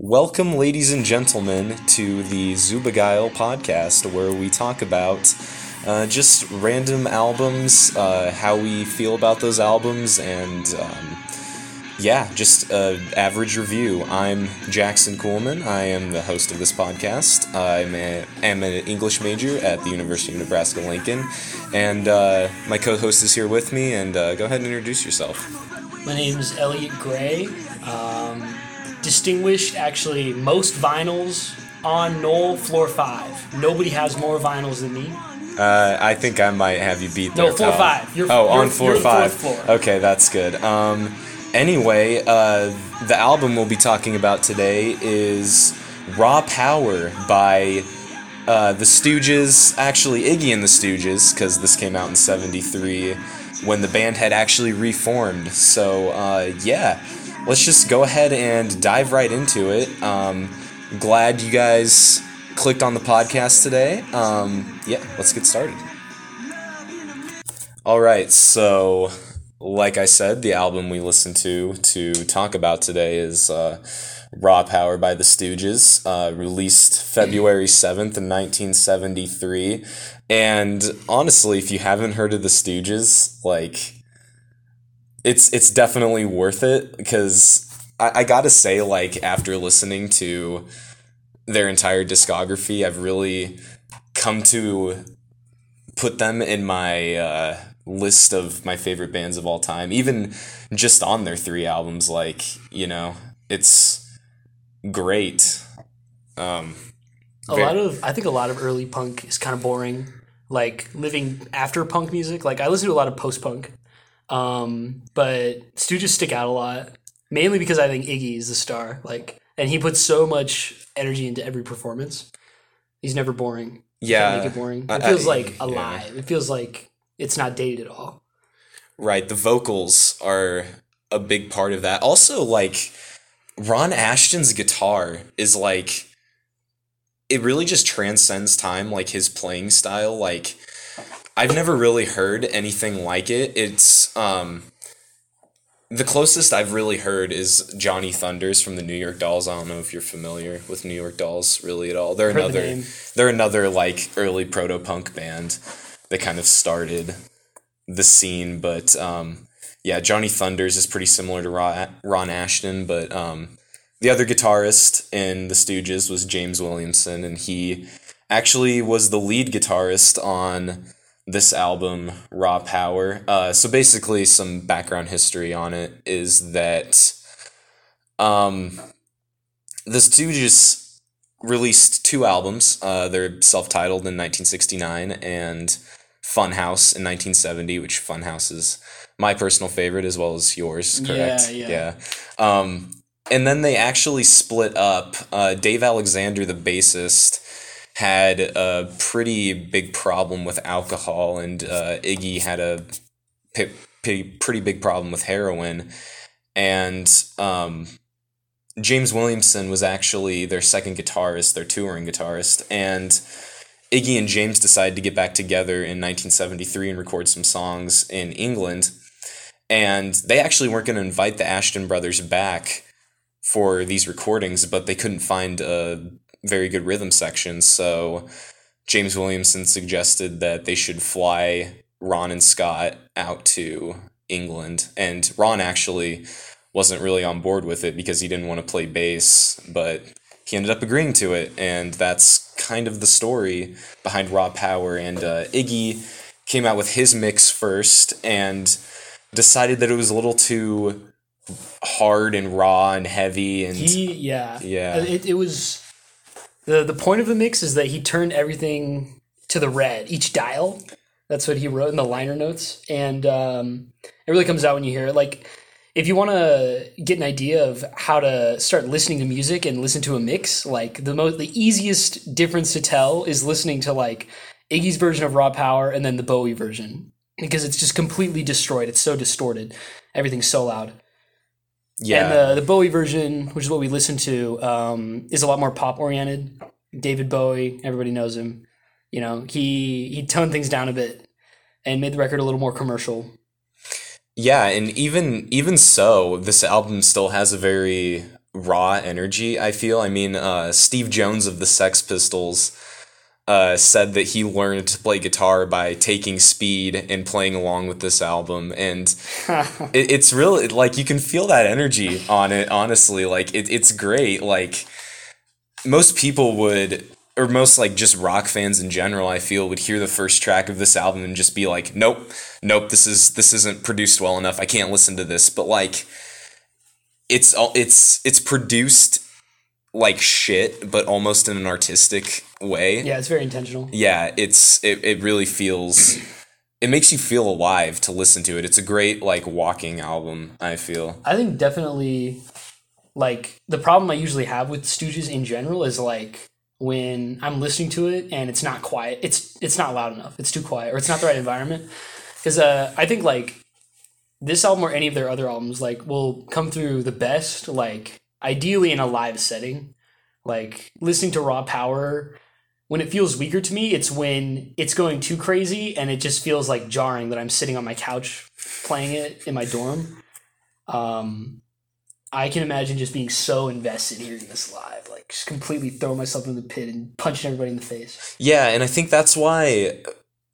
Welcome, ladies and gentlemen, to the Super Guile podcast, where we talk about uh, just random albums, uh, how we feel about those albums, and um, yeah, just an average review. I'm Jackson Coolman. I am the host of this podcast. I'm a, am an English major at the University of Nebraska Lincoln, and uh, my co-host is here with me. And uh, go ahead and introduce yourself. My name is Elliot Gray. Um, distinguished, actually, most vinyls on Knoll Floor 5. Nobody has more vinyls than me. Uh, I think I might have you beat No, floor Tom. 5. You're, oh, you're, on floor five. floor. Okay, that's good. Um, anyway, uh, the album we'll be talking about today is Raw Power by uh, the Stooges. Actually, Iggy and the Stooges, because this came out in '73 when the band had actually reformed. So, uh, yeah, let's just go ahead and dive right into it. Um, glad you guys clicked on the podcast today. Um, yeah, let's get started. All right, so like I said, the album we listened to to talk about today is uh, Raw Power by the Stooges, uh, released February 7th in 1973. And honestly, if you haven't heard of the Stooges, like it's it's definitely worth it because I, I gotta say, like after listening to their entire discography, I've really come to put them in my uh, list of my favorite bands of all time. Even just on their three albums, like you know, it's great. Um, A Ve- lot of, I think a lot of early punk is kind of boring. Like living after punk music. Like I listen to a lot of post punk. Um, but Stooges stick out a lot. Mainly because I think Iggy is the star. Like, and he puts so much energy into every performance. He's never boring. yeah, make it boring. It feels I- like yeah. alive. It feels like it's not dated at all. Right, the vocals are a big part of that. Also, like Ron Asheton's guitar is like it really just transcends time, like his playing style. Like I've never really heard anything like it. It's um the closest I've really heard is Johnny Thunders from the New York Dolls. I don't know if you're familiar with New York Dolls really at all. They're Heard another name. they're another like early proto punk band that kind of started the scene. But um, yeah, Johnny Thunders is pretty similar to Ron, Ron Asheton, but um, the other guitarist in the Stooges was James Williamson, and he actually was the lead guitarist on this album, Raw Power. Uh, so basically, some background history on it is that um, the Stooges released two albums. Uh, they're self-titled in 1969 and Funhouse in 1970, which Funhouse is my personal favorite as well as yours, correct? Yeah, yeah. Um, and then they actually split up. Uh, Dave Alexander, the bassist, had a pretty big problem with alcohol, and uh, Iggy had a p- p- pretty big problem with heroin. And um, James Williamson was actually their second guitarist, their touring guitarist, and Iggy and James decided to get back together in 1973 and record some songs in England. And they actually weren't going to invite the Asheton brothers back for these recordings, but they couldn't find a very good rhythm section. So James Williamson suggested that they should fly Ron and Scott out to England. And Ron actually wasn't really on board with it because he didn't want to play bass, but he ended up agreeing to it. And that's kind of the story behind Raw Power. And uh, Iggy came out with his mix first and decided that it was a little too hard and raw and heavy and He, yeah, Yeah. It, it was the the point of the mix is that he turned everything to the red, each dial. That's what he wrote in the liner notes, and um, it really comes out when you hear it. Like, if you want to get an idea of how to start listening to music and listen to a mix, like the most the easiest difference to tell is listening to like Iggy's version of Raw Power and then the Bowie version because it's just completely destroyed. It's so distorted. Everything's so loud. Yeah And the, the Bowie version, which is what we listen to, um, is a lot more pop oriented. David Bowie, everybody knows him. You know, he he toned things down a bit and made the record a little more commercial. Yeah, and even even so, this album still has a very raw energy. I feel. I mean, uh, Steve Jones of the Sex Pistols uh, said that he learned to play guitar by taking speed and playing along with this album, and it, it's really like you can feel that energy on it. Honestly, like it, it's great. Like most people would or most like just rock fans in general i feel would hear the first track of this album and just be like nope nope this is this isn't produced well enough i can't listen to this but like it's all it's it's produced like shit but almost in an artistic way Yeah, it's very intentional. yeah it's it, it really feels it makes you feel alive to listen to it it's a great like walking album i feel I think definitely like the problem I usually have with Stooges in general is like when I'm listening to it and it's not quiet. It's it's not loud enough. It's too quiet or it's not the right environment. Cuz uh I think like this album or any of their other albums like will come through the best like ideally in a live setting. Like listening to Raw Power when it feels weaker to me, it's when it's going too crazy and it just feels like jarring that I'm sitting on my couch playing it in my dorm. Um, I can imagine just being so invested hearing this live, like just completely throw myself in the pit and punching everybody in the face. Yeah, and I think that's why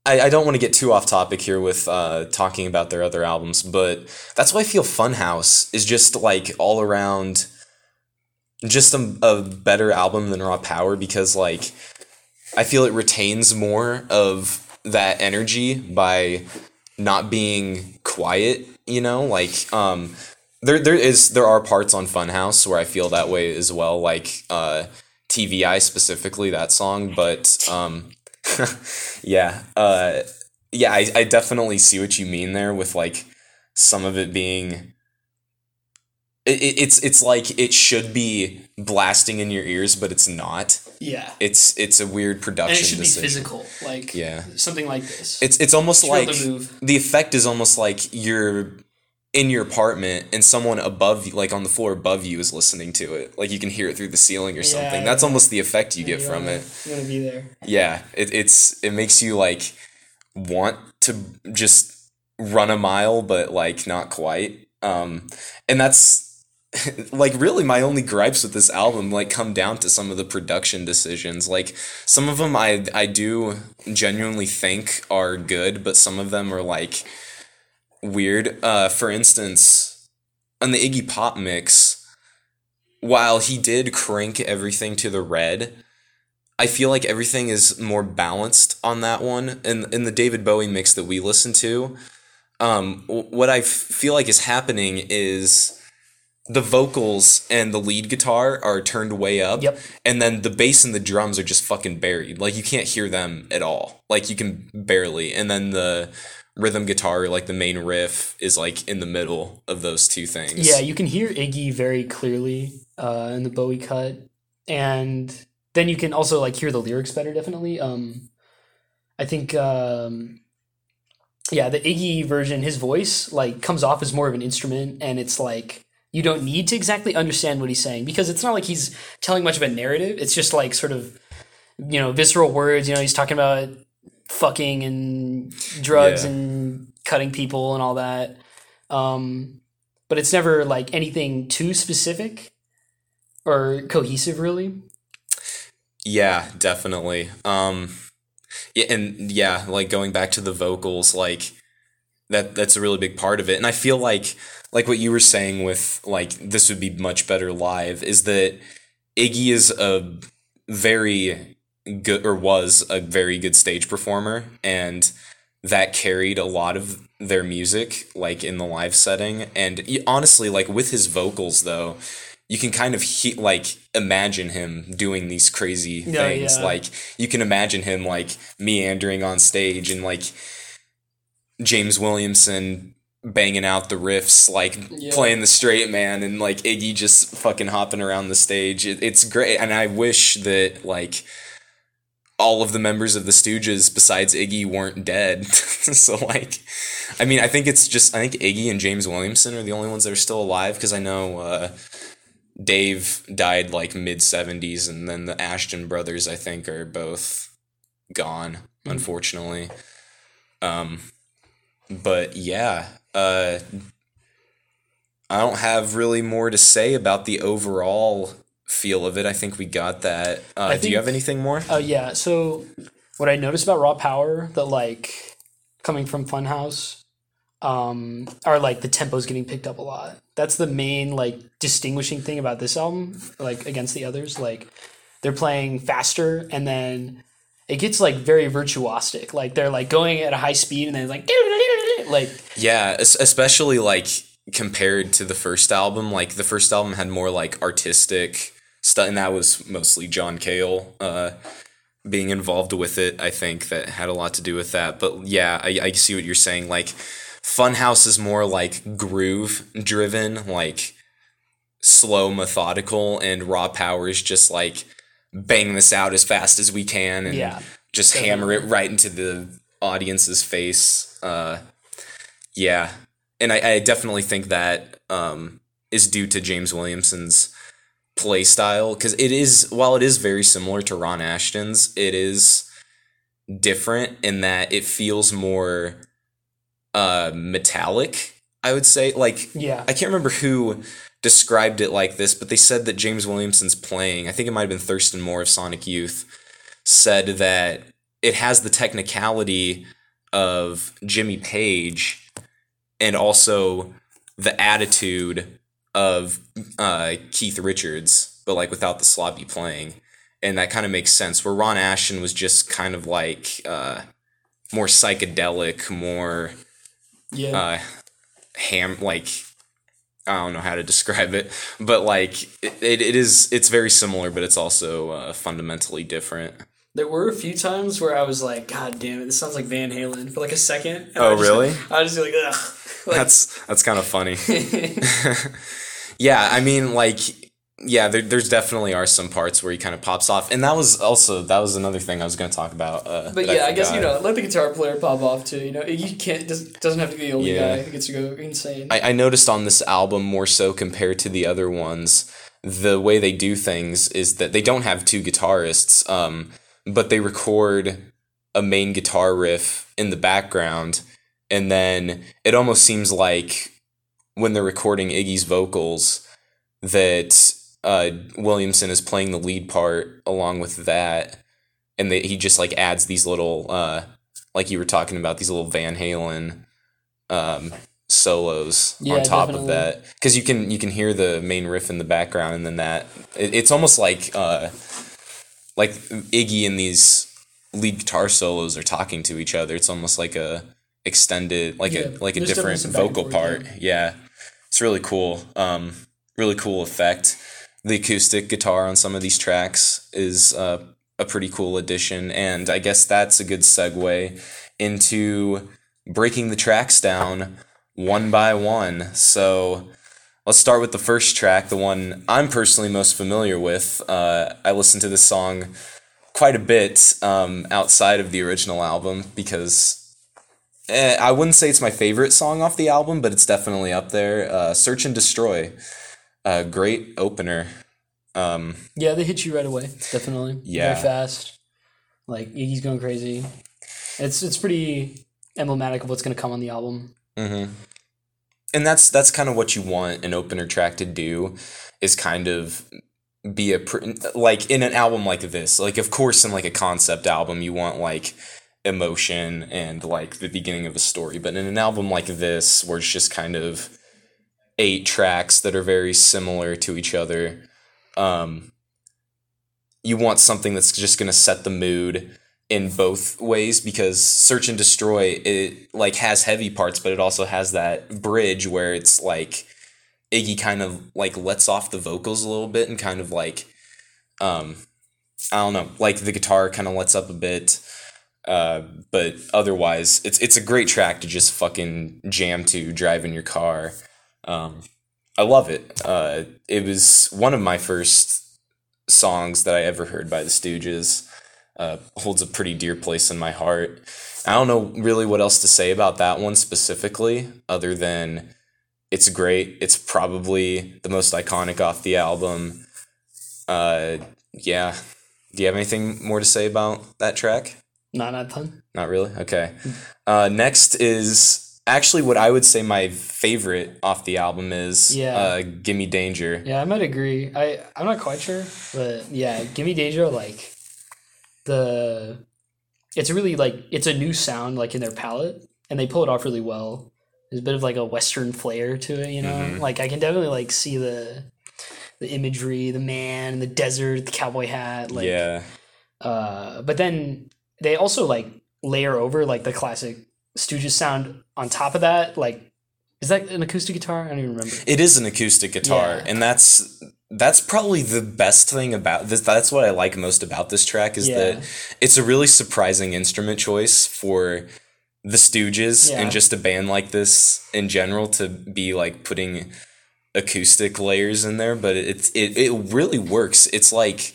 I, I don't want to get too off topic here with uh, talking about their other albums, but that's why I feel Funhouse is just like all around just a, a better album than Raw Power because like I feel it retains more of that energy by not being quiet, you know, like um there there is there are parts on Funhouse where I feel that way as well, like uh T.V. Eye specifically that song, but um yeah, uh yeah, I, I definitely see what you mean there with like some of it being it, it- it's it's like it should be blasting in your ears, but it's not. Yeah, It's it's a weird and production it should be physical, like Yeah. something like this. It's it's almost able like the effect is almost like you're in your apartment and someone above you, like on the floor above you, is listening to it. Like you can hear it through the ceiling or something. Yeah, That's yeah. almost the effect you get You from wanna- it. You want to be there. Yeah, it, it's it makes you like want to just run a mile, but like not quite. Um, and that's like really my only gripes with this album like come down to some of the production decisions. Like some of them i i do genuinely think are good but some of them are like weird. Uh for instance on the iggy pop mix while he did crank everything to the red i feel like everything is more balanced on that one. And in the david bowie mix that we listen to um what i feel like is happening is the vocals and the lead guitar are turned way up Yep. and then the bass and the drums are just fucking buried like you can't hear them at all like you can barely and then the rhythm guitar like the main riff is like in the middle of those two things Yeah, you can hear Iggy very clearly uh, in the Bowie cut, and then you can also like hear the lyrics better. Definitely. Um, I think. Um, yeah, the Iggy version, his voice like comes off as more of an instrument, and it's like you don't need to exactly understand what he's saying because it's not like he's telling much of a narrative. It's just like sort of you know visceral words. You know, he's talking about fucking and drugs Yeah. and cutting people and all that. Um, but it's never like anything too specific or cohesive, really. Yeah, definitely. Um yeah, and yeah, like going back to the vocals, like that that's a really big part of it. And I feel like like what you were saying with like this would be much better live is that Iggy is a very good or was a very good stage performer and that carried a lot of their music like in the live setting and honestly like with his vocals though you can kind of he- like imagine him doing these crazy Yeah, things yeah. like you can imagine him like meandering on stage and like James Williamson banging out the riffs like Yeah. playing the straight man and like Iggy just fucking hopping around the stage it, it's great and I wish that like all of the members of the Stooges besides Iggy weren't dead so like I mean I think it's just I think Iggy and James Williamson are the only ones that are still alive because I know uh Dave died like mid 70s and then the Asheton brothers I think are both gone Mhm. unfortunately um but yeah uh I don't have really more to say about the overall feel of it. I think we got that. Uh, do you have anything more? Oh yeah. So what I noticed about Raw Power that like coming from Funhouse, um, are like the tempo's getting picked up a lot. That's the main like distinguishing thing about this album, like against the others. Like they're playing faster and then it gets like very virtuosic. Like they're like going at a high speed and then like like Yeah, especially like compared to the first album. Like the first album had more like artistic stuff, and that was mostly John Cale uh, being involved with it. I think that had a lot to do with that. But yeah, I, I see what you're saying. Like Funhouse is more like groove driven, like slow, methodical, and Raw Power is just like bang this out as fast as we can and Yeah, just hammer it right into the audience's face. Uh, yeah, and I, I definitely think that um, is due to James Williamson's play style because it is while it is very similar to Ron Asheton's, it is different in that it feels more uh, metallic. I would say like yeah. I can't remember who described it like this, but they said that James Williamson's playing, I think it might have been Thurston Moore of Sonic Youth, said that it has the technicality of Jimmy Page and also the attitude of uh, Keith Richards, but like without the sloppy playing. And that kind of makes sense. Where Ron Asheton was just kind of like uh, more psychedelic, more Yeah. uh ham like I don't know how to describe it, but like it, it, it is it's very similar, but it's also uh, fundamentally different. There were a few times where I was like, God damn it, this sounds like Van Halen for like a second. And Oh, I really? I was just like, ugh. Like, That's that's kind of funny. yeah, I mean like yeah, there, there's definitely are some parts where he kind of pops off, and that was also that was another thing I was going to talk about. Uh, but yeah, I, guess you know, let the guitar player pop off too. You know, you can't doesn't, doesn't have to be the only Yeah. guy who gets to go insane. I, I noticed on this album more so compared to the other ones, the way they do things is that they don't have two guitarists, um, but they record a main guitar riff in the background, and then it almost seems like when they're recording Iggy's vocals that uh, Williamson is playing the lead part along with that, and that he just like adds these little uh, like you were talking about these little Van Halen um, solos Yeah, on top of that because you can you can hear the main riff in the background and then that it, it's almost like uh, like Iggy and these lead guitar solos are talking to each other. It's almost like a extended like Yeah, a like a different some back and vocal part. there. Yeah, it's really cool. Um, really cool effect. The acoustic guitar on some of these tracks is uh, a pretty cool addition, and I guess that's a good segue into breaking the tracks down one by one. So let's start with the first track, the one I'm personally most familiar with. Uh, I listened to this song quite a bit um, outside of the original album because eh, I wouldn't say it's my favorite song off the album, but it's definitely up there. Uh, Search and Destroy, a great opener. Um, yeah, they hit you right away. Definitely. Yeah. Very fast. Like Iggy's going crazy. It's it's pretty emblematic of what's gonna come on the album. Mm-hmm. And that's that's kind of what you want an opener track to do, is kind of be a pr- like in an album like this. Like of course in like a concept album you want like emotion and like the beginning of a story, but in an album like this where it's just kind of eight tracks that are very similar to each other, um, you want something that's just gonna set the mood in both ways because search and destroy it like has heavy parts but it also has that bridge where it's like iggy kind of like lets off the vocals a little bit and kind of like um i don't know like the guitar kind of lets up a bit. Uh but otherwise it's it's a great track to just fucking jam to drive in your car um i love it uh it was one of my first songs that i ever heard by the stooges uh, holds a pretty dear place in my heart. I don't know really what else to say about that one specifically, other than it's great. It's probably the most iconic off the album. Uh, yeah. Do you have anything more to say about that track? Not a ton. Not really. Okay. Uh, next is actually what I would say my favorite off the album is Yeah. uh, "Gimme Danger." Yeah, I might agree. I I'm not quite sure, but yeah, give me Danger like the it's really like it's a new sound like in their palette and they pull it off really well. There's a bit of like a western flair to it, you know. Mhm. Like I can definitely like see the the imagery, the man, the desert, the cowboy hat, like yeah, uh but then they also like layer over like the classic Stooges sound on top of that, like is that an acoustic guitar? I don't even remember. it is an acoustic guitar, Yeah. and that's that's probably the best thing about this. That's what I like most about this track is Yeah. that it's a really surprising instrument choice for the Stooges Yeah. and just a band like this in general to be like putting acoustic layers in there, but it's it it really works. It's like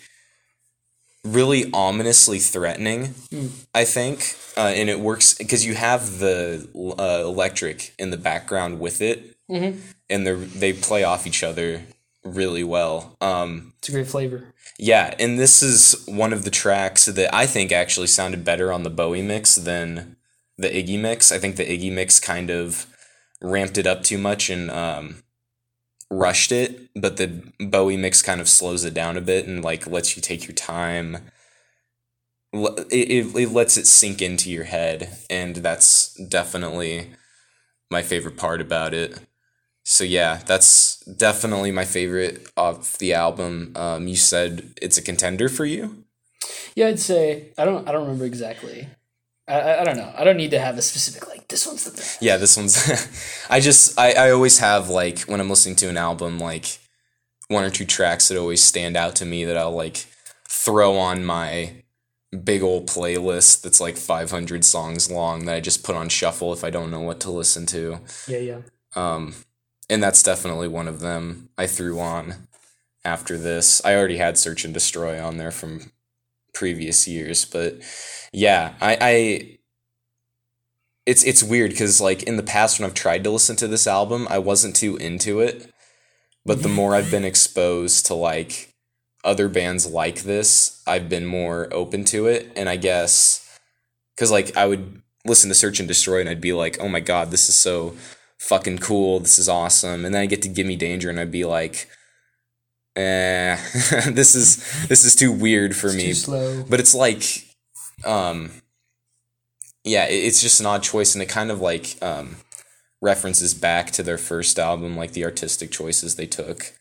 really ominously threatening, Mm. I think, uh, and it works because you have the uh, electric in the background with it, Mhm. and they they play off each other really well. Um, It's a great flavor. yeah, and this is one of the tracks that I think actually sounded better on the Bowie mix than the Iggy mix. I think the Iggy mix kind of ramped it up too much and um, rushed it, but the Bowie mix kind of slows it down a bit and like lets you take your time. It, it, it lets it sink into your head, and that's definitely my favorite part about it. So yeah, that's definitely my favorite of the album. Um, you said it's a contender for you. Yeah, I'd say I don't I don't remember exactly. I, I, I don't know. I don't need to have a specific like this one's the best. Yeah, this one's. I just I, I always have like when I'm listening to an album like one or two tracks that always stand out to me that I'll like throw on my big old playlist that's like 500 songs long that I just put on shuffle if I don't know what to listen to. Yeah, yeah. Um, and that's definitely one of them I threw on after this. I already had Search and Destroy on there from previous years, but yeah, I, I it's it's weird because like in the past when I've tried to listen to this album, I wasn't too into it. But the more I've been exposed to like other bands like this, I've been more open to it. And I guess because like I would listen to Search and Destroy and I'd be like, oh my god, this is so fucking cool. This is awesome. And then I get to Gimme Danger and I'd be like, eh, this is this is too weird for It's me. too slow. But it's like, um, yeah, it- it's just an odd choice, and it kind of like um, references back to their first album, like the artistic choices they took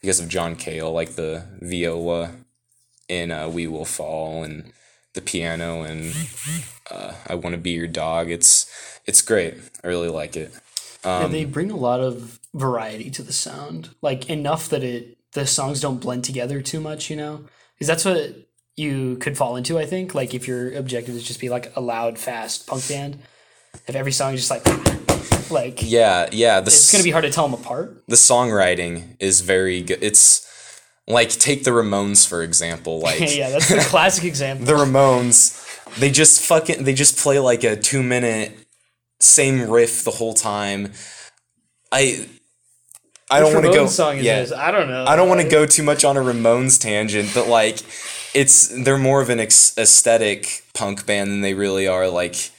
because of John Cale, like the viola in uh, "We Will Fall" and the piano and uh, "I Want to Be Your Dog." It's it's great. I really like it. yeah, Um, they bring a lot of variety to the sound, like enough that it the songs don't blend together too much. You know, because that's what you could fall into. I think, like if your objective is just be like a loud, fast punk band, if every song is just like like yeah, yeah. The it's gonna be hard to tell them apart. the songwriting is very good. It's like take the Ramones for example. Like yeah, that's the classic example. the Ramones, they just fucking they just play like a two minute same riff the whole time. I I don't want to go. Song yeah, this? I don't know. I don't want to go too much on a Ramones tangent, but like it's they're more of an ex- aesthetic punk band than they really are like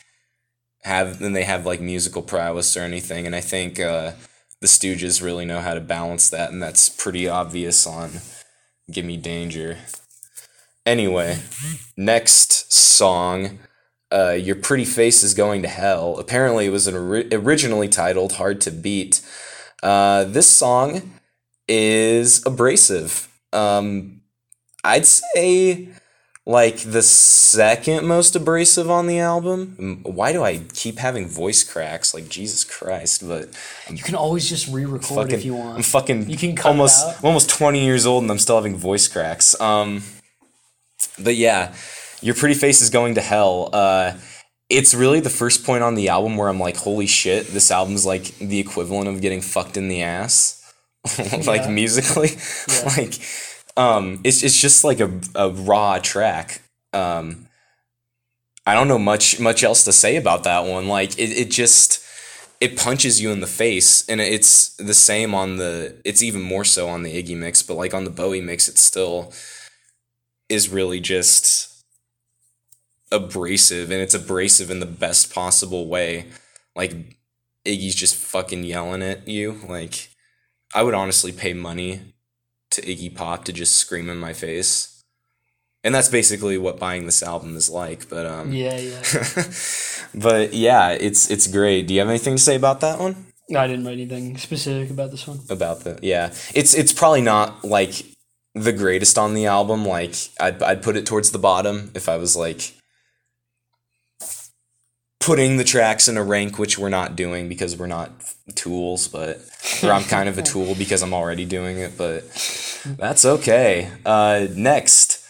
have than they have like musical prowess or anything. And I think uh, the Stooges really know how to balance that, and that's pretty obvious on "Give Me Danger." Anyway, next song. Uh, Your Pretty Face is Going to Hell. Apparently, it was ori- originally titled Hard to Beat. Uh, this song is abrasive. Um, I'd say like the second most abrasive on the album. Why do I keep having voice cracks? Like Jesus Christ! But You can always just re-record fucking, if you want. I'm fucking. You can almost. out. I'm almost 20 years old and I'm still having voice cracks. Um, but yeah, your pretty face is going to hell. Uh, it's really the first point on the album where I'm like, holy shit, this album's like the equivalent of getting fucked in the ass. like Yeah. musically. Yeah. like um it's it's just like a, a raw track. Um I don't know much much else to say about that one. Like it, it just it punches you in the face and it's the same on the it's even more so on the Iggy mix, but like on the Bowie mix it still is really just abrasive and it's abrasive in the best possible way. Like Iggy's just fucking yelling at you. Like, I would honestly pay money to Iggy Pop to just scream in my face. And that's basically what buying this album is like. But um, Yeah, yeah. but yeah, it's it's great. Do you have anything to say about that one? no, I didn't write anything specific about this one. About the yeah, it's it's probably not like the greatest on the album. Like I'd I'd put it towards the bottom if I was like putting the tracks in a rank, which we're not doing because we're not tools, but or I'm kind of a tool because I'm already doing it, but that's okay. Uh, next,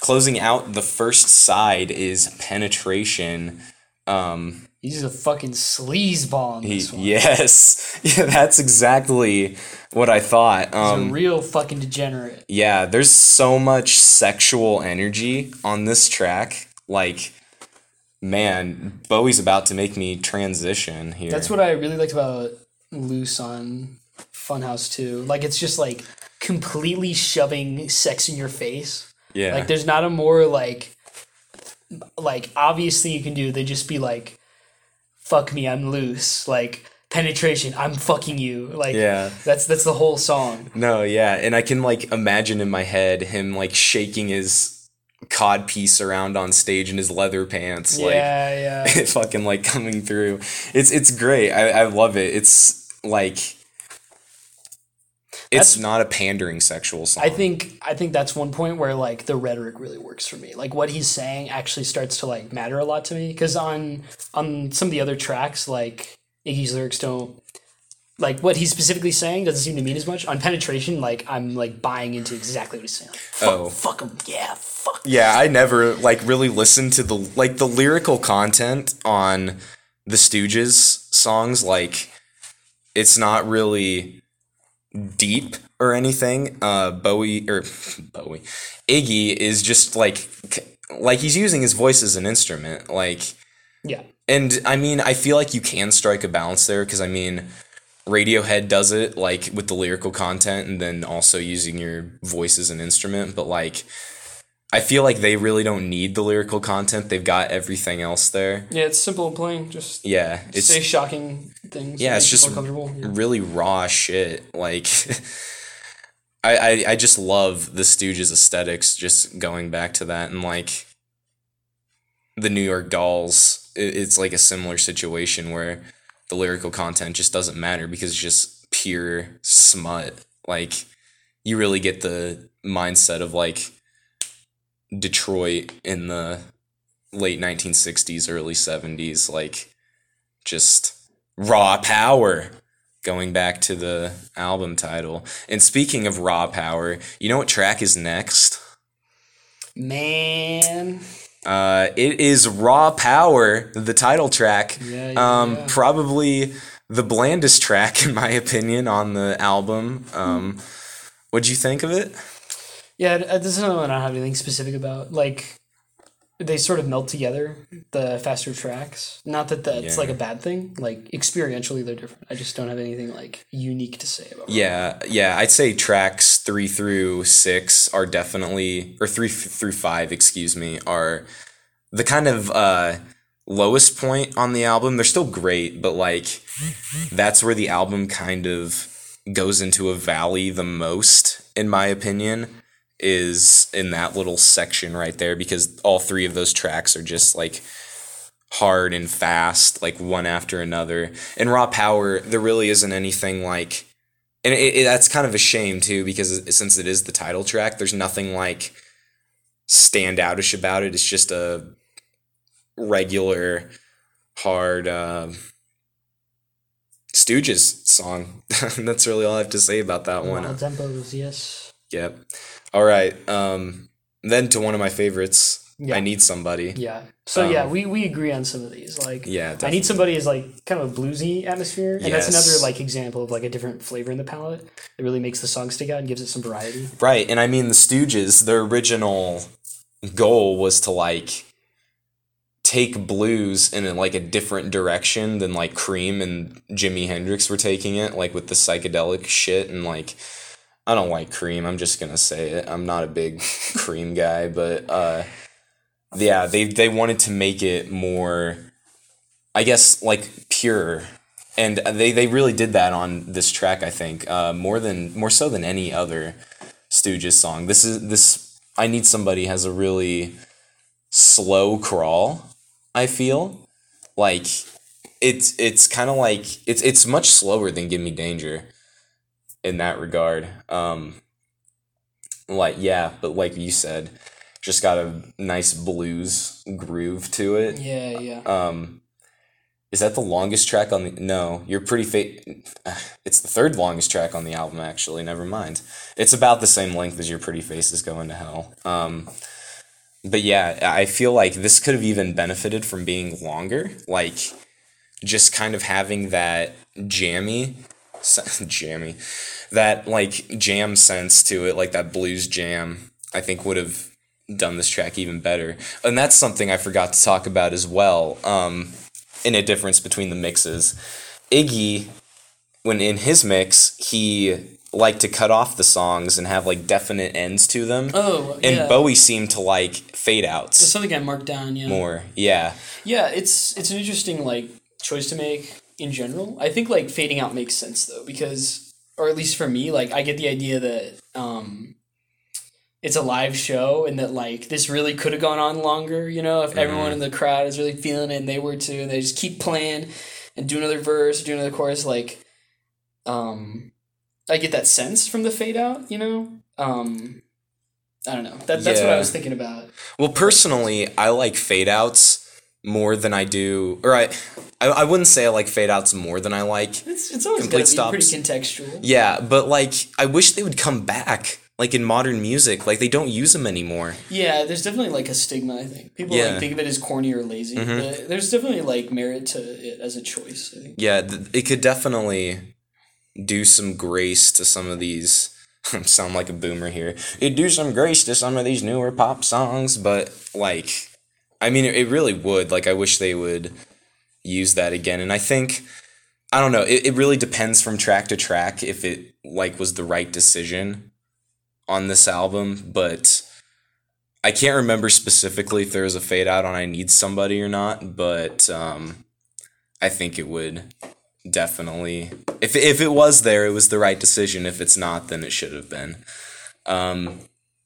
closing out the first side is penetration. Um, He's a fucking sleazeball on he- one. yes, yeah, that's exactly what I thought. He's Um, a real fucking degenerate. yeah, there's so much sexual energy on this track. Like, man, Bowie's about to make me transition here. That's what I really liked about Loose on Funhouse too. Like it's just like completely shoving sex in your face. yeah. Like there's not a more like like obvious thing you can do than just be like fuck me, I'm loose. Like penetration, I'm fucking you. Like Yeah. that's that's the whole song. No, yeah, and I can like imagine in my head him like shaking his cod piece around on stage in his leather pants, like yeah, yeah. fucking like coming through. It's it's great. I, I love it. It's like it's That's- not a pandering sexual song. I think I think that's one point where like the rhetoric really works for me. Like what he's saying actually starts to like matter a lot to me because on on some of the other tracks like Iggy's lyrics don't like what he's specifically saying doesn't seem to mean as much. On penetration, like I'm like buying into exactly what he's saying. Like, fuck, Oh. fuck him, yeah, fuck. Yeah, I never like really listened to the like the lyrical content on the Stooges songs. Like, it's not really deep or anything. Uh, Bowie or Bowie, Iggy is just like like he's using his voice as an instrument. Like, Yeah, and I mean, I feel like you can strike a balance there because I mean, Radiohead does it like with the lyrical content and then also using your voice as an instrument. But like, I feel like they really don't need the lyrical content. They've got everything else there. yeah. It's simple and plain. Just Yeah, it's say shocking things. yeah, it's just people uncomfortable. Yeah. really raw shit. Like, I, I I just love the Stooges aesthetics. Just going back to that and like the New York Dolls, it, it's like a similar situation where the lyrical content just doesn't matter because it's just pure smut. Like, you really get the mindset of like Detroit in the late 1960s, early 70s. Like, just raw power going back to the album title and speaking of raw power you know what track is next Man, uh it is raw power the title track Yeah, yeah, um yeah. probably the blandest track in my opinion on the album um what'd you think of it Yeah, this is another one I don't have anything specific about. Like, they sort of melt together the faster tracks. Not that that's Yeah. like a bad thing. Like experientially, they're different. I just don't have anything like unique to say about. yeah yeah i'd say tracks three through six are definitely or three through five excuse me are the kind of uh lowest point on the album they're still great but like that's where the album kind of goes into a valley the most in my opinion is in that little section right there because all three of those tracks are just like hard and fast like one after another. In raw power there really isn't anything like and it, it, that's kind of a shame too because since it is the title track there's nothing like standoutish about it. It's just a regular hard uh stooges song. That's really all i have to say about that one. Wild tempos, yes. Yep. All right. Um, then to one of my favorites. Yeah. I need somebody. Yeah. So yeah, Um, we, we agree on some of these. Like, Yeah, I need somebody is like kind of a bluesy atmosphere, and that's another like example of like a different flavor in the palette. It really makes the song stick out and gives it some variety. Right. And I mean, the Stooges, their original goal was to like take blues in a, like a different direction than like Cream and Jimi Hendrix were taking it, like with the psychedelic shit and like. I don't like Cream. I'm just gonna say it. I'm not a big Cream guy, but uh, yeah, they they wanted to make it more, I guess, like pure and they they really did that on this track. I think uh, more than more so than any other Stooges song. This is this. I need somebody has a really slow crawl. I feel like it's it's kind of like it's it's much slower than Give Me Danger in that regard. Um, like yeah, but like you said, just got a nice blues groove to it. Yeah, yeah. Um, is that the longest track on the? No, you're pretty fa- It's the third longest track on the album. Actually, never mind. It's about the same length as your Pretty Faces Going to Hell. Um, but yeah, I feel like this could have even benefited from being longer. Like, just kind of having that jammy, jammy, that like jam sense to it, like that blues jam. I think would have done this track even better. And that's something I forgot to talk about as well. Um, in a difference between the mixes, Iggy, when in his mix, he liked to cut off the songs and have like definite ends to them. Oh, and yeah. Bowie seemed to like fade It's outs something I marked down. Yeah. more. Yeah. Yeah, it's it's an interesting like choice to make in general. I think like fading out makes sense though because or at least for me, like I get the idea that um it's a live show and that like this really could have gone on longer, you know, if everyone in the crowd is really feeling it and they were too and they just keep playing and do another verse, do another chorus like um I get that sense from the fade out, you know? Um I don't know. That, that's what I was thinking about. Well, personally, I like fade outs more than I do, or I, I, I wouldn't say I like fade outs more than I like. It's, it's always Complete going to be stops. pretty contextual. Yeah, but like, I wish they would come back. Like in modern music, like they don't use them anymore. Yeah, there's definitely like a stigma. I think people Yeah. Mm-hmm. like think of it as corny or lazy. But there's definitely like merit to it as a choice. Yeah, th- it could definitely do some grace to some of these. sound like a boomer here. It'd do some grace to some of these newer pop songs, but like, I mean, it, it really would. Like, I wish they would use that again. And I think, I don't know, it, it really depends from track to track if it like was the right decision on this album, but I can't remember specifically if there was a fade out on I Need Somebody or not, but um, I think it would definitely if if it was there it was the right decision if it's not then it should have been um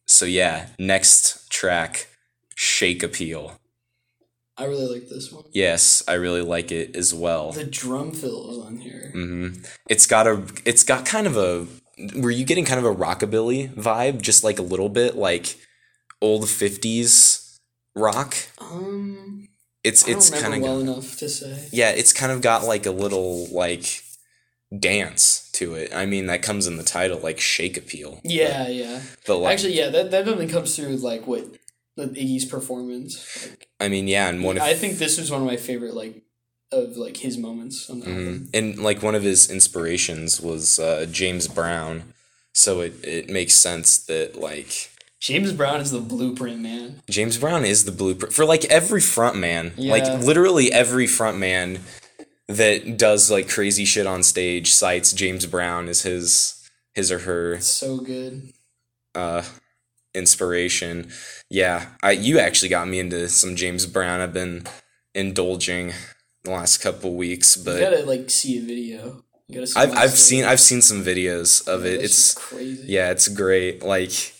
so yeah next track shake appeal I really like this one. yes i really like it as well The drum fills on here. hmm it's got a it's got kind of a were you getting kind of a rockabilly vibe just like a little bit like old 50s rock Um, it's it's kind of well enough to say. yeah, it's kind of got like a little like dance to it. I mean, that comes in the title, like shake appeal. Yeah, yeah. But like, Actually, yeah, that that definitely comes through like what Iggy's performance. Like, I mean, yeah, and one of I think this was one of my favorite like of like his moments on the album. Mhm. and like one of his inspirations was uh, James Brown, so it it makes sense that like James Brown is the blueprint man. James Brown is the blueprint for like every front man, Yeah. like literally every front man that does like crazy shit on stage cites James Brown as his his or her So good. uh inspiration. Yeah, I you actually got me into some James Brown. I've been indulging the last couple weeks, You but gotta like see a video. You gotta see I've I've seen I've seen some videos of it. It's crazy. yeah, it's great. Like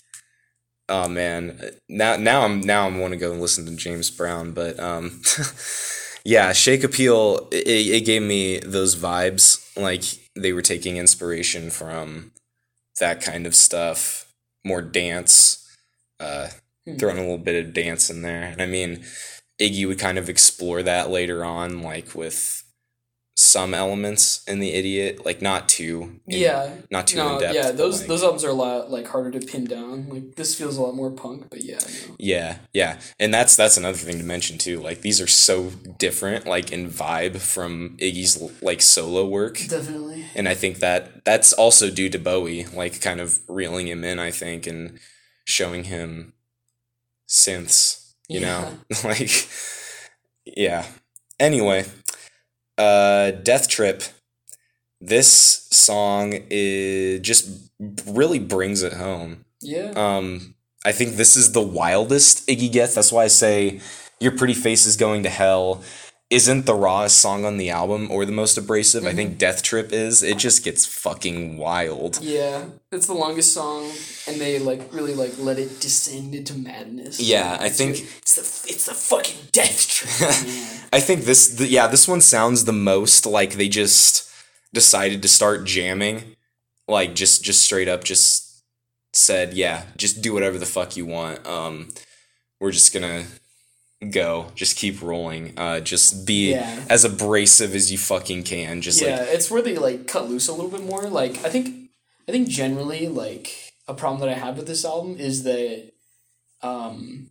oh man, now now I'm now I'm want to go and listen to James Brown, but um yeah, Shake Appeal it, it gave me those vibes like they were taking inspiration from that kind of stuff, more dance uh Hmm. throwing a little bit of dance in there. And I mean, Iggy would kind of explore that later on like with some elements in the idiot, like not too in- Yeah. not too No, in depth. yeah, those like- those albums are a lot like harder to pin down. Like this feels a lot more punk, but yeah, no. Yeah, yeah, and that's that's another thing to mention too. Like these are so different, like in vibe from Iggy's like solo work, definitely. and I think that that's also due to Bowie, like kind of reeling him in. I think and showing him synths, you know, like yeah. Anyway, uh, Death Trip. This song is just really brings it home. Yeah. Um, I think this is the wildest Iggy gets. That's why I say Your Pretty Face is Going to Hell isn't the rawest song on the album or the most abrasive. I Mm-hmm. think Death Trip is. It just gets fucking wild. Yeah, it's the longest song, and they like really like let it descend into madness. Yeah, I think- it's the it's the fucking death trip, man. I think this, the, yeah, this one sounds the most like they just decided to start jamming, like just just straight up just said, yeah, just do whatever the fuck you want. Um, we're just gonna go, just keep rolling. Uh, just be Yeah. as abrasive as you fucking can. Just yeah, like it's where they like cut loose a little bit more. Like I think I think generally like a problem that I have with this album is that um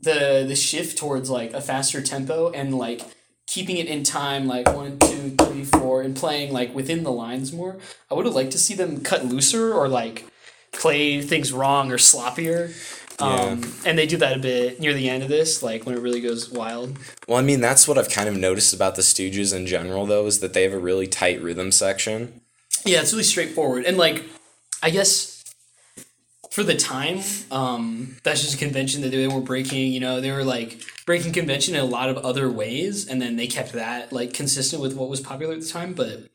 the the shift towards like a faster tempo and like keeping it in time like one two three four and playing like within the lines more i would have liked to see them cut looser or like play things wrong or sloppier um, and they do that a bit near the end of this like when it really goes wild Well, I mean, that's what I've kind of noticed about the Stooges in general, though, is that they have a really tight rhythm section. Yeah, it's really straightforward. And like I guess for the time, um, that's just a convention that they were breaking, you know, they were like breaking convention in a lot of other ways and then they kept that like consistent with what was popular at the time. But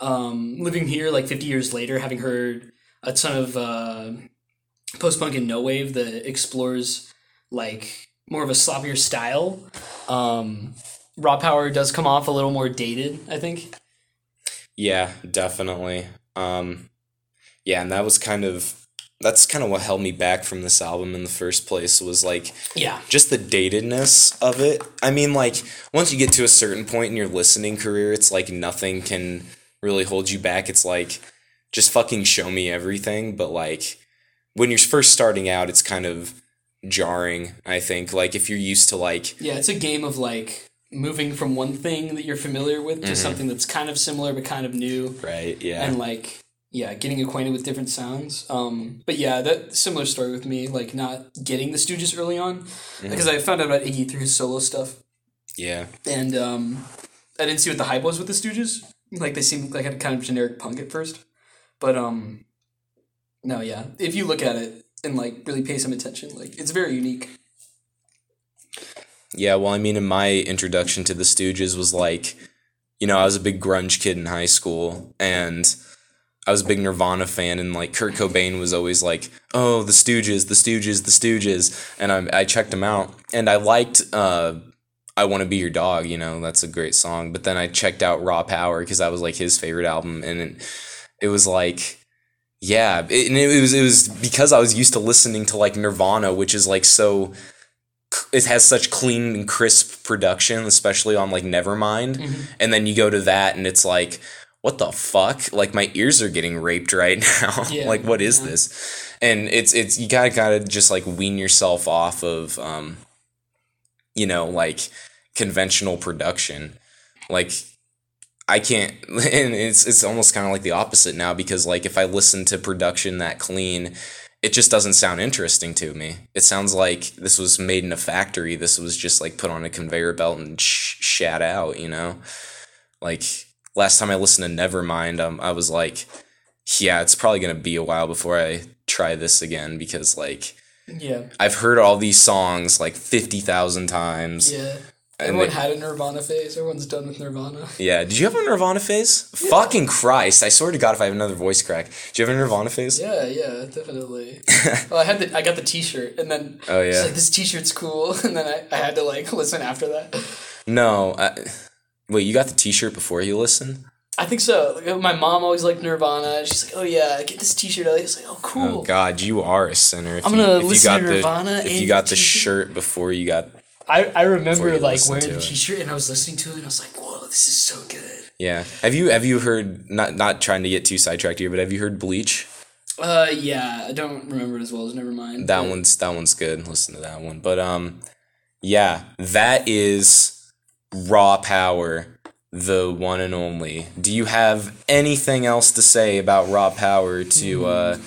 um living here like fifty years later, having heard a ton of uh post punk and no wave that explores like more of a sloppier style. Um Raw Power does come off a little more dated, I think. Yeah, definitely. Um, yeah, and that was kind of that's kind of what held me back from this album in the first place was like Yeah. just the datedness of it. I mean, like once you get to a certain point in your listening career, it's like nothing can really hold you back. It's like just fucking show me everything. But like when you're first starting out, it's kind of jarring. I think like if you're used to like Yeah, it's a game of like moving from one thing that you're familiar with Mm-hmm. to something that's kind of similar but kind of new, right, yeah, and like yeah, getting acquainted with different sounds. Um, but yeah, that similar story with me, like not getting the Stooges early on, Mm-hmm. because I found out about Iggy through his solo stuff, yeah, and um, I didn't see what the hype was with the Stooges. Like they seemed like had kind of generic punk at first, but um, no, yeah, if you look at it and like really pay some attention, like it's very unique. Yeah, well, I mean, in my introduction to the Stooges was like, you know, I was a big grunge kid in high school, and I was a big Nirvana fan, and like Kurt Cobain was always like, "Oh, the Stooges, the Stooges, the Stooges," and I I checked them out, and I liked. Uh, I want to be your dog, you know, that's a great song. But then I checked out Raw Power because that was like his favorite album, and it, it was like, yeah, it, and it was it was because I was used to listening to like Nirvana, which is like so it has such clean and crisp production, especially on like Nevermind. Mm-hmm. And then you go to that and it's like, what the fuck? Like my ears are getting raped right now. Yeah, like what is yeah. this? And it's it's you gotta gotta just like wean yourself off of um you know, like conventional production. Like I can't and it's it's almost kind of like the opposite now because like if I listen to production that clean, it just doesn't sound interesting to me. It sounds like this was made in a factory. This was just like put on a conveyor belt and sh- shat out, you know? Like last time I listened to Nevermind, um, I was like, yeah, it's probably going to be a while before I try this again because like Yeah, I've heard all these songs like 50,000 times. yeah. Everyone they- had a Nirvana phase. Everyone's done with Nirvana. Yeah. Did you have a Nirvana phase? Fucking Christ. I swear to God if I have another voice crack. do you have a Nirvana phase? Yeah, yeah, definitely. well, I had the I got the T-shirt, and then Oh, yeah. like this T-shirt's cool, and then I, I had to like listen after that. No. I, wait, you got the t shirt before you listened? I think so. Like, my mom always liked Nirvana. She's like, "Oh yeah, get this T-shirt." I was like, "Oh cool." Oh God, you are a sinner. If I'm gonna if you listen got to the, Nirvana If and you got the the t-shirt. shirt before you got, I I remember like wearing the. T-shirt, and I was listening to it, and I was like, "Whoa, this is so good." yeah. Have you have you heard? Not not trying to get too sidetracked here, but have you heard Bleach? Uh, yeah, I don't remember it as well as Nevermind. That but- one's that one's good. Listen to that one. But um, yeah, that is raw power, the one and only. Do you have anything else to say about raw power to uh,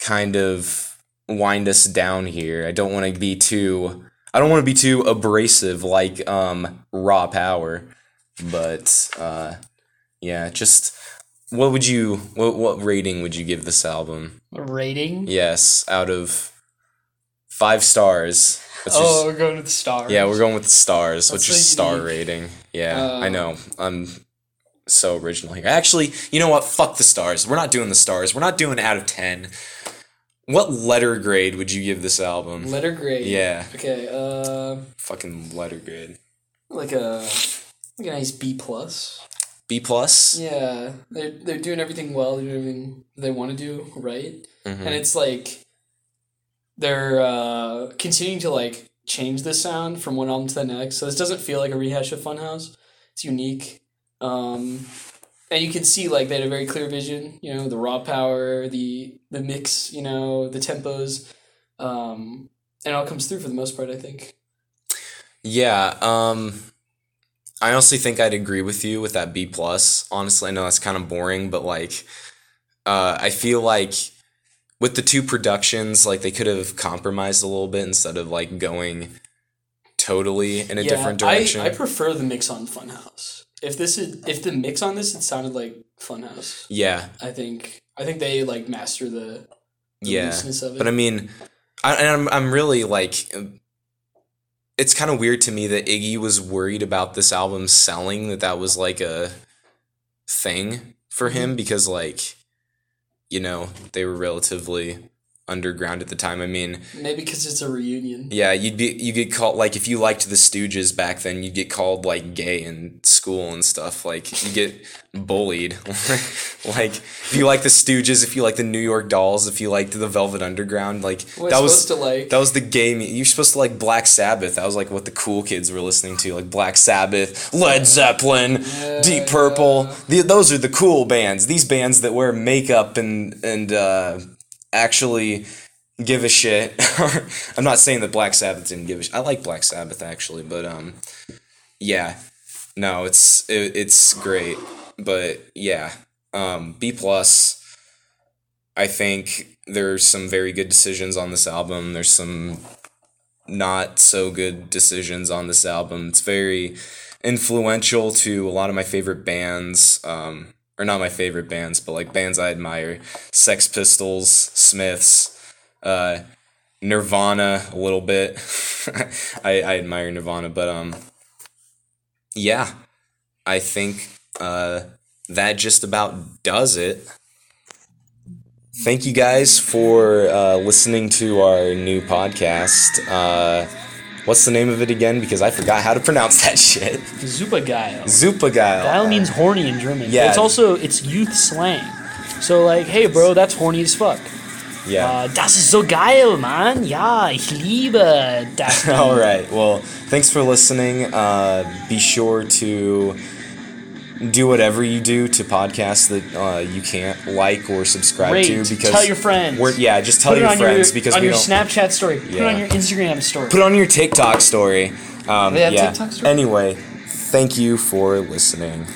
kind of wind us down here? I don't want to be too. I don't want to be too abrasive like um raw power, but uh, yeah, just what would you what what rating would you give this album? A rating. Yes, out of five stars. What's your Oh, we're going with the stars. yeah, we're going with the stars. What's That's your star unique. rating? Yeah, I Uh, know. I'm so original here. Actually, you know what? Fuck the stars. We're not doing the stars. We're not doing out of ten. What letter grade would you give this album? letter grade. Yeah. Okay. Uh, Fucking letter grade. like a like a nice B plus. B plus. Yeah, they're they're doing everything well. They're doing everything they want to do right, Mhm. and it's like they're uh, continuing to like change the sound from one album to the next. So this doesn't feel like a rehash of Funhouse. It's unique, um, and you can see like they had a very clear vision. You know, the raw power, the the mix. You know, the tempos, um, and it all comes through for the most part. I think. Yeah, um I honestly think I'd agree with you with that B plus. Honestly, I know that's kind of boring, but like uh I feel like with the two productions, like they could have compromised a little bit instead of like going totally in a different direction. I, I prefer the mix on Funhouse. If this is if the mix on this, it sounded like Funhouse. yeah, I think I think they like master the, the yeah. looseness of it. But I mean, I, and I'm I'm really like, it's kind of weird to me that Iggy was worried about this album selling. That that was like a thing for Mm-hmm. him because like, you know, they were relatively underground at the time. I mean, maybe because it's a reunion. yeah, you'd be you get called like if you liked the Stooges back then, you'd get called like gay in school and stuff. Like you get bullied. like if you like the Stooges, if you like the New York Dolls, if you liked the Velvet Underground, like What that was like. that was the game. You're supposed to like Black Sabbath. That was like what the cool kids were listening to, like Black Sabbath, Led Zeppelin, Deep Purple. The, those are the cool bands. These bands that wear makeup and and uh, actually give a shit. I'm not saying that Black Sabbath didn't give a. I like Black Sabbath actually, but um, yeah, no, it's it, it's great, but yeah, um, B plus. I think there's some very good decisions on this album. There's some not so good decisions on this album. It's very influential to a lot of my favorite bands. Um, or not my favorite bands, but like bands I admire. Sex Pistols, Smiths, uh, Nirvana a little bit. I, I admire Nirvana, but um yeah. I think uh that just about does it. Thank you guys for uh, listening to our new podcast. Uh, what's the name of it again? Because I forgot how to pronounce that shit. Supergeil. Supergeil. Geil means horny in German. Yeah. It's also it's youth slang. So like, hey bro, that's horny as fuck. Yeah. Uh, das ist so geil, man. Ja, ich liebe das. All right. Well, thanks for listening. Uh, be sure to do whatever you do to podcasts that uh, you can't like or subscribe Rate. to because Tell your friends. We're, yeah, just tell Put your friends your, because on we your don't Snapchat story. Put it on your Instagram story. put it on your TikTok story. Um, They have yeah. TikTok story? Anyway, thank you for listening.